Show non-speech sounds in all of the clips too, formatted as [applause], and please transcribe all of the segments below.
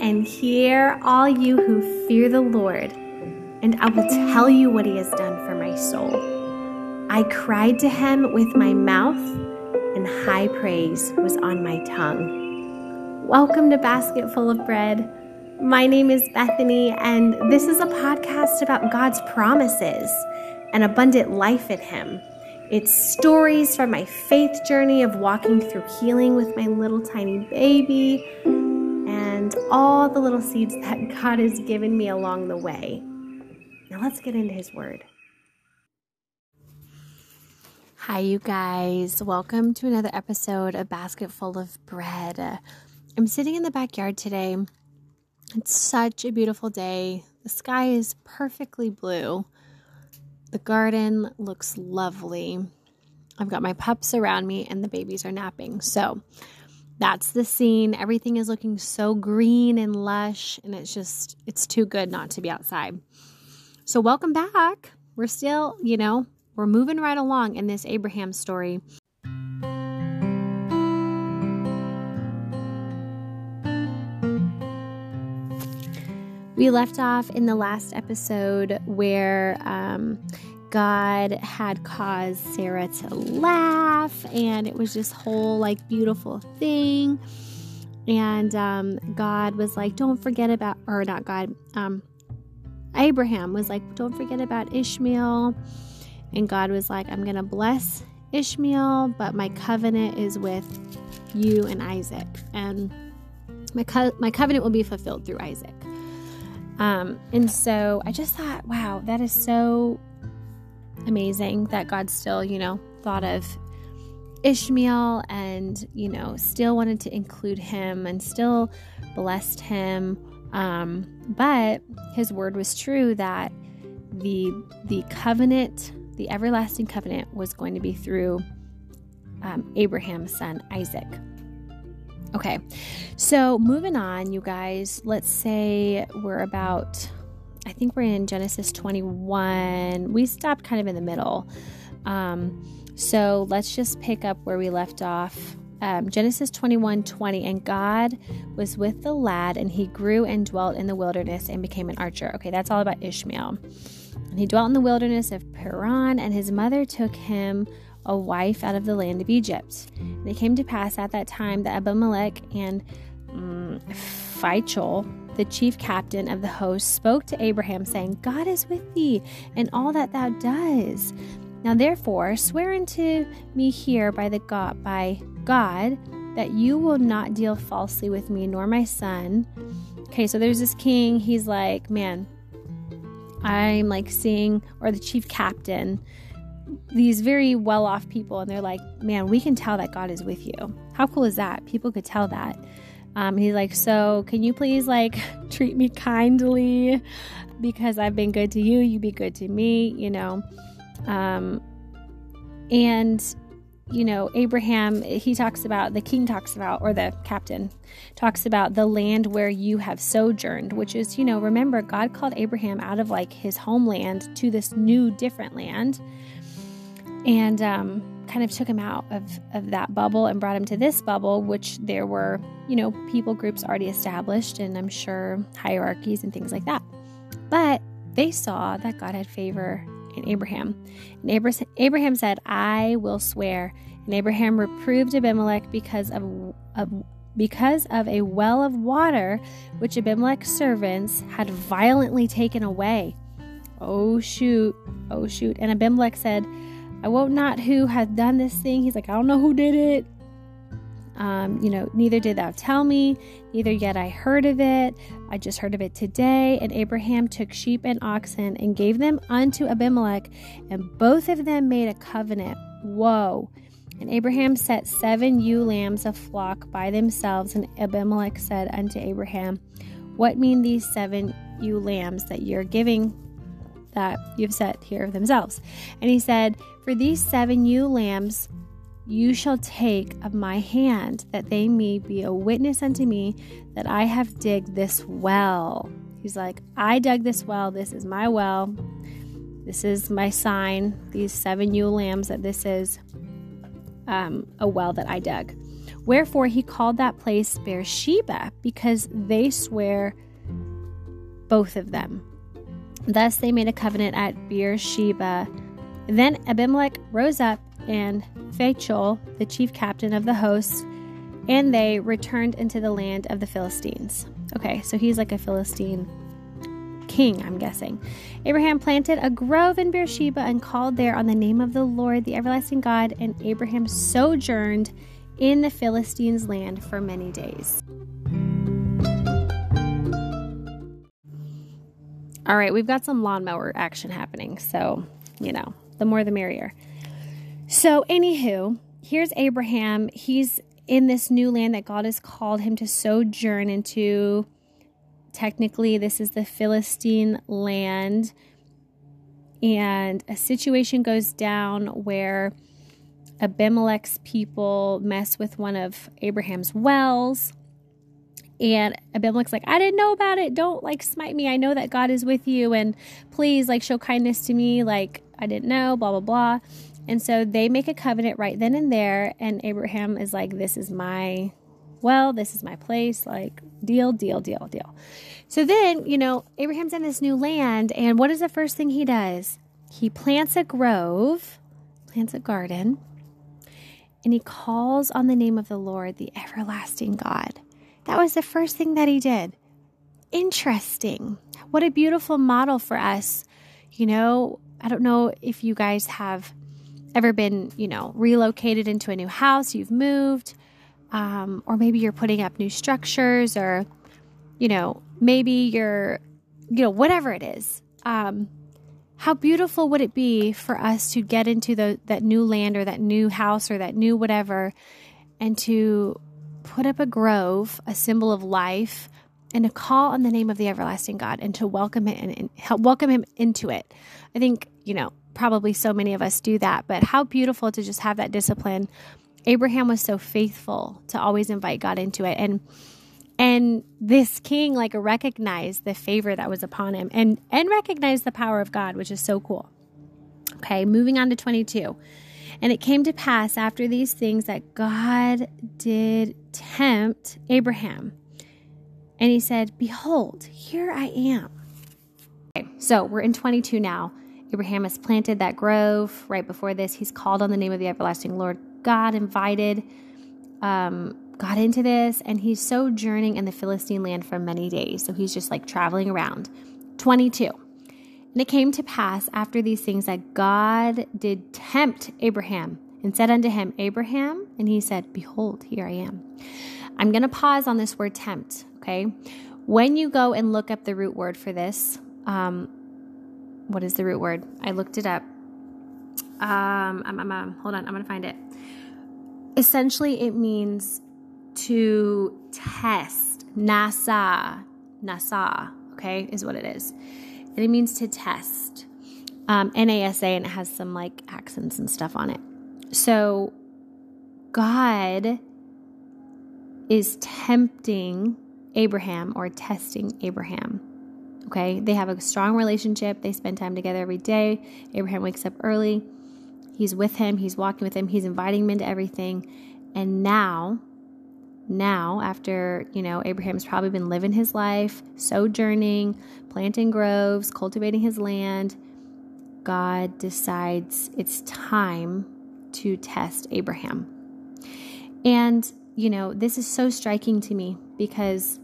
and hear, all you who fear the Lord, and I will tell you what he has done for my soul. I cried to him with my mouth, and high praise was on my tongue. Welcome to Basket Full of Bread. My name is Bethany, and this is a podcast about God's promises and abundant life in Him. It's stories from my faith journey of walking through healing with my little tiny baby and all the little seeds that God has given me along the way. Now let's get into His Word. Hi, you guys. Welcome to another episode of Basket Full of Bread. I'm sitting in the backyard today. It's such a beautiful day. The sky is perfectly blue. The garden looks lovely. I've got my pups around me and the babies are napping. So that's the scene. Everything is looking so green and lush, and it's just, it's too good not to be outside. So, welcome back. We're still, you know, we're moving right along in this Abraham story. We left off in the last episode where um, God had caused Sarah to laugh, and it was this whole like beautiful thing. And um, God was like, "Don't forget about," or not God. Um, Abraham was like, "Don't forget about Ishmael," and God was like, "I'm gonna bless Ishmael, but my covenant is with you and Isaac, and my co- my covenant will be fulfilled through Isaac." Um, and so I just thought, wow, that is so amazing that God still, you know, thought of Ishmael and, you know, still wanted to include him and still blessed him. Um, but his word was true that the the covenant, the everlasting covenant was going to be through um, Abraham's son Isaac. Okay, so moving on, you guys, let's say we're about I think we're in Genesis 21. We stopped kind of in the middle. Um, so let's just pick up where we left off. Um, Genesis 21 20. And God was with the lad, and he grew and dwelt in the wilderness and became an archer. Okay, that's all about Ishmael. And he dwelt in the wilderness of Paran, and his mother took him a wife out of the land of Egypt. And it came to pass at that time that Abimelech and um, the chief captain of the host, spoke to Abraham, saying, God is with thee, and all that thou does. Now therefore swear unto me here by the God by God that you will not deal falsely with me nor my son. Okay, so there's this king, he's like, Man, I'm like seeing, or the chief captain, these very well off people, and they're like, Man, we can tell that God is with you. How cool is that? People could tell that. Um, he's like, So, can you please like [laughs] treat me kindly because I've been good to you? You be good to me, you know? Um, and, you know, Abraham, he talks about, the king talks about, or the captain talks about the land where you have sojourned, which is, you know, remember, God called Abraham out of like his homeland to this new, different land. And, um, kind of took him out of, of that bubble and brought him to this bubble, which there were, you know, people groups already established and I'm sure hierarchies and things like that. But they saw that God had favor in Abraham. And Abraham said, I will swear. And Abraham reproved Abimelech because of, of because of a well of water which Abimelech's servants had violently taken away. Oh shoot, oh shoot. And Abimelech said, I wot not who hath done this thing. He's like, I don't know who did it. Um, you know, neither did thou tell me, neither yet I heard of it. I just heard of it today. And Abraham took sheep and oxen and gave them unto Abimelech, and both of them made a covenant. Whoa. And Abraham set seven ewe lambs of flock by themselves. And Abimelech said unto Abraham, What mean these seven ewe lambs that you're giving that you've set here of themselves? And he said, For these seven ewe lambs you shall take of my hand, that they may be a witness unto me that I have digged this well. He's like, I dug this well. This is my well. This is my sign. These seven ewe lambs that this is um, a well that I dug. Wherefore he called that place Beersheba, because they swear both of them. Thus they made a covenant at Beersheba. Then Abimelech rose up, and Phachol, the chief captain of the host, and they returned into the land of the Philistines. Okay, so he's like a Philistine king, I'm guessing. Abraham planted a grove in Beersheba and called there on the name of the Lord, the everlasting God, and Abraham sojourned in the Philistines' land for many days. All right, we've got some lawnmower action happening, so, you know, the more the merrier. So, anywho, here's Abraham. He's in this new land that God has called him to sojourn into. Technically, this is the Philistine land. And a situation goes down where Abimelech's people mess with one of Abraham's wells. And Abimelech's like, I didn't know about it. Don't like smite me. I know that God is with you. And please, like, show kindness to me. Like, I didn't know, blah, blah, blah. And so they make a covenant right then and there. And Abraham is like, This is my well, this is my place. Like, deal, deal, deal, deal. So then, you know, Abraham's in this new land. And what is the first thing he does? He plants a grove, plants a garden, and he calls on the name of the Lord, the everlasting God. That was the first thing that he did. Interesting. What a beautiful model for us. You know, I don't know if you guys have ever been, you know, relocated into a new house, you've moved, um, or maybe you're putting up new structures, or, you know, maybe you're, you know, whatever it is. Um, how beautiful would it be for us to get into the, that new land or that new house or that new whatever and to put up a grove, a symbol of life, and to call on the name of the everlasting God and to welcome it and, and help welcome him into it. I think, you know, probably so many of us do that, but how beautiful to just have that discipline. Abraham was so faithful to always invite God into it. And and this king like recognized the favor that was upon him and and recognized the power of God, which is so cool. Okay, moving on to 22. And it came to pass after these things that God did tempt Abraham. And he said, Behold, here I am. Okay, so we're in 22 now. Abraham has planted that grove. Right before this, he's called on the name of the everlasting Lord God, invited um, God into this, and he's sojourning in the Philistine land for many days. So he's just like traveling around. 22. And it came to pass after these things that God did tempt Abraham and said unto him, Abraham, and he said, Behold, here I am. I'm going to pause on this word tempt, okay? When you go and look up the root word for this, um, what is the root word? I looked it up. Um, um, um, um hold on, I'm going to find it. Essentially, it means to test. Nasa, Nasa, okay, is what it is. And it means to test. Um, NASA, and it has some like accents and stuff on it. So, God is tempting Abraham or testing Abraham Okay, they have a strong relationship. They spend time together every day. Abraham wakes up early. He's with him, he's walking with him, he's inviting him into everything. And now, now, after, you know, Abraham's probably been living his life, sojourning, planting groves, cultivating his land, God decides it's time to test Abraham. And, you know, this is so striking to me because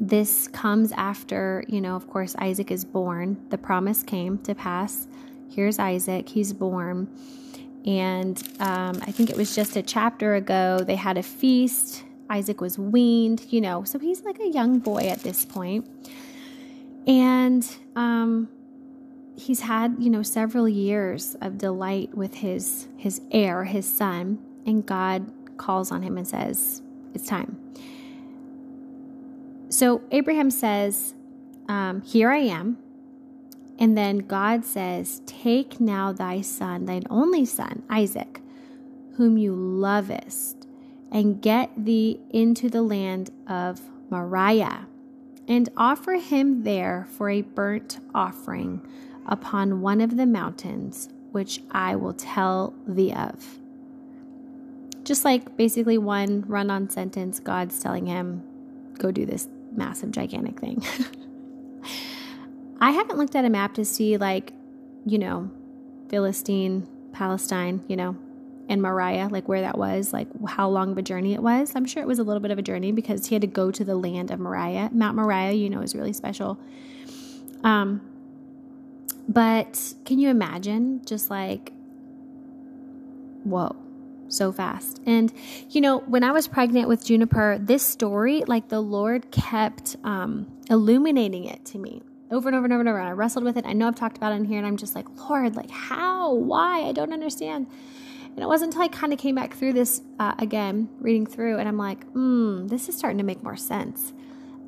this comes after, you know, of course, Isaac is born. The promise came to pass. Here's Isaac, he's born. And um, I think it was just a chapter ago, they had a feast. Isaac was weaned, you know, so he's like a young boy at this point. And um, he's had, you know, several years of delight with his his heir, his son, and God calls on him and says, "It's time." So Abraham says, um, Here I am. And then God says, Take now thy son, thine only son, Isaac, whom you lovest, and get thee into the land of Moriah, and offer him there for a burnt offering upon one of the mountains which I will tell thee of Just like basically one run on sentence, God's telling him, go do this massive, gigantic thing. [laughs] I haven't looked at a map to see, like, you know, Philistine, Palestine, you know, and Moriah, like where that was, like how long of a journey it was. I'm sure it was a little bit of a journey because he had to go to the land of Moriah. Mount Moriah, you know, is really special. Um, but can you imagine just like, whoa, so fast? And, you know, when I was pregnant with Juniper, this story, like the Lord kept um, illuminating it to me over and over and over and over. And I wrestled with it. I know I've talked about it in here, and I'm just like, Lord, like, how? Why? I don't understand. And it wasn't until I kind of came back through this uh, again, reading through, and I'm like, hmm, this is starting to make more sense.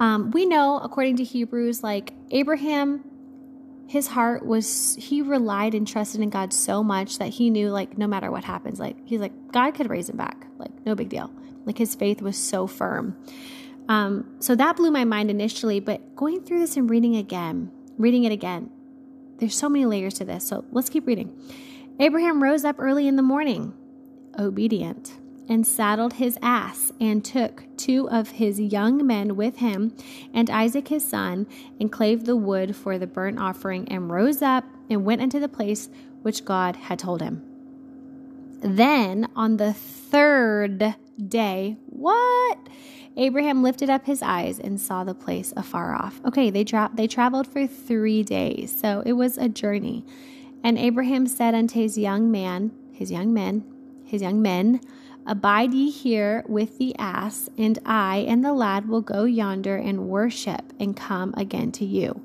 Um, we know, according to Hebrews, like Abraham, his heart was, he relied and trusted in God so much that he knew, like, no matter what happens, like, he's like, God could raise him back. Like, no big deal. Like, his faith was so firm. Um, so that blew my mind initially, but going through this and reading again, reading it again, there's so many layers to this. So let's keep reading. Abraham rose up early in the morning, obedient, and saddled his ass, and took two of his young men with him, and Isaac his son, and clave the wood for the burnt offering, and rose up and went into the place which God had told him. Then on the third day, what? Abraham lifted up his eyes and saw the place afar off. Okay, they tra- they traveled for 3 days. So it was a journey. And Abraham said unto his young man, his young men, his young men, Abide ye here with the ass, and I and the lad will go yonder and worship and come again to you.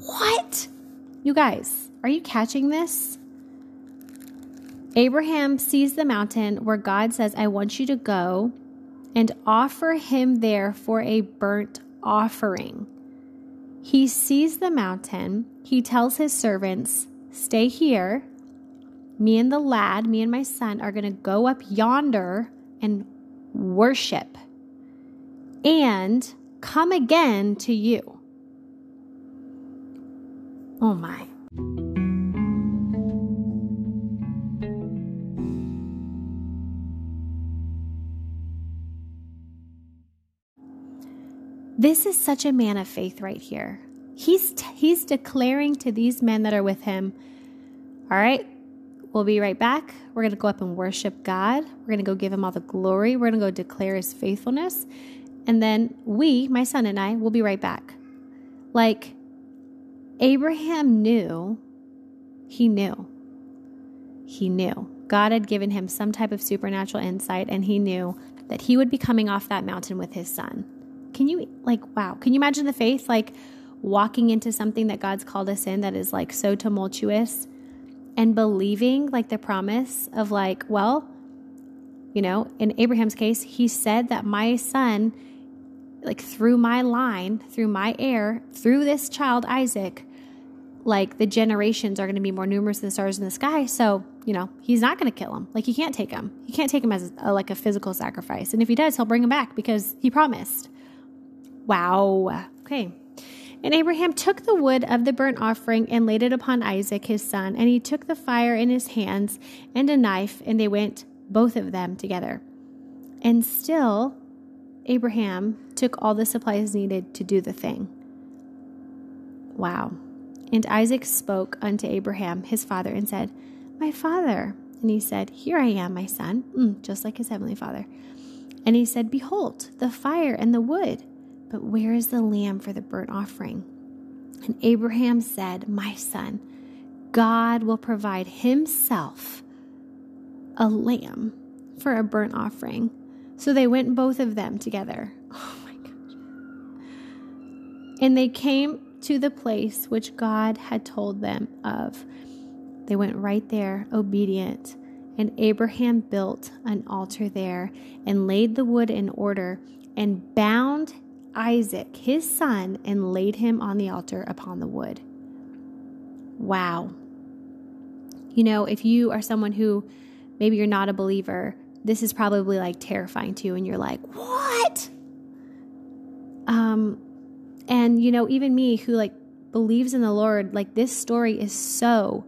What? You guys, are you catching this? Abraham sees the mountain where God says, I want you to go and offer him there for a burnt offering. He sees the mountain. He tells his servants, Stay here. Me and the lad, me and my son, are going to go up yonder and worship and come again to you. Oh my. This is such a man of faith right here. He's t- he's declaring to these men that are with him, "All right, we'll be right back. We're going to go up and worship God. We're going to go give him all the glory. We're going to go declare his faithfulness. And then we, my son and I, will be right back." Like Abraham knew, he knew. He knew. God had given him some type of supernatural insight, and he knew that he would be coming off that mountain with his son. Can you, like, wow, can you imagine the faith? Like, walking into something that God's called us in that is like so tumultuous and believing like the promise of, like, well, you know, in Abraham's case, he said that my son, like, through my line, through my heir, through this child, Isaac, like the generations are going to be more numerous than the stars in the sky. So, you know, he's not going to kill him. Like he can't take him. He can't take him as a, like a physical sacrifice. And if he does, he'll bring him back because he promised. Wow. Okay. And Abraham took the wood of the burnt offering and laid it upon Isaac his son, and he took the fire in his hands and a knife, and they went both of them together. And still, Abraham took all the supplies needed to do the thing. Wow. And Isaac spoke unto Abraham his father and said, My father. And he said, Here I am, my son, mm, just like his heavenly father. And he said, Behold, the fire and the wood but where is the lamb for the burnt offering? And Abraham said, My son, God will provide himself a lamb for a burnt offering. So they went both of them together. [laughs] Oh my gosh. And they came to the place which God had told them of. They went right there, obedient. And Abraham built an altar there and laid the wood in order and bound Isaac, his son, and laid him on the altar upon the wood. Wow. You know, if you are someone who maybe you're not a believer, this is probably like terrifying to you, and you're like, what? Um, and you know, even me who like believes in the Lord, like this story is so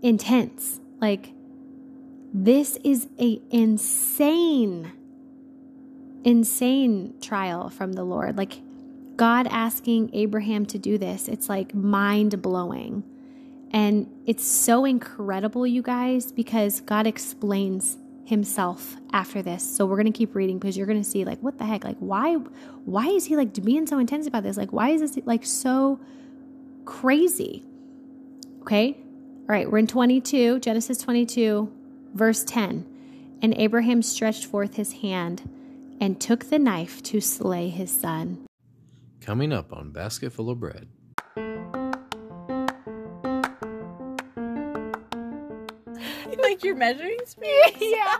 intense. Like, This is a insane insane trial from the Lord. Like God asking Abraham to do this, it's like mind blowing. And it's so incredible, you guys, because God explains himself after this. So we're going to keep reading because you're going to see like what the heck? Like why why is he like being so intense about this? Like why is this like so crazy? Okay? All right, we're in 22, Genesis 22, verse 10. And Abraham stretched forth his hand and took the knife to slay his son. Coming up on Basket Full of Bread. [laughs] like your measuring [laughs] space? yeah.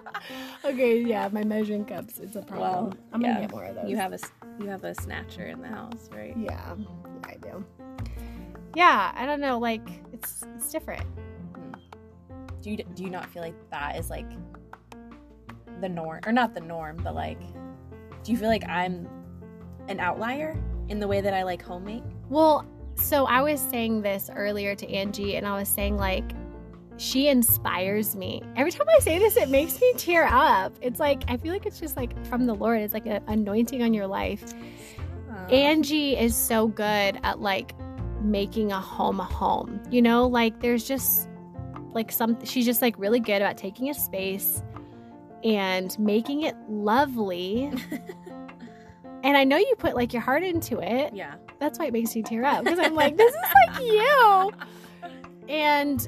Okay, yeah, my measuring cups is a problem. Well, I'm yeah. gonna get more of those. You have a s- you have a snatcher in the house, right? Yeah, I do. Yeah, I don't know, like it's it's different. Do you do you not feel like that is like the norm or not the norm, but like do you feel like I'm an outlier in the way that I like homemade? Well, so I was saying this earlier to Angie, and I was saying, like, she inspires me. Every time I say this, it makes me tear up. It's like, I feel like it's just like from the Lord. It's like an anointing on your life. Angie is so good at like making a home a home. You know, like, there's just like some, she's just like really good about taking a space and making it lovely. [laughs] and I know you put like your heart into it yeah. that's why it makes me tear up because I'm like, this is like you. [laughs] And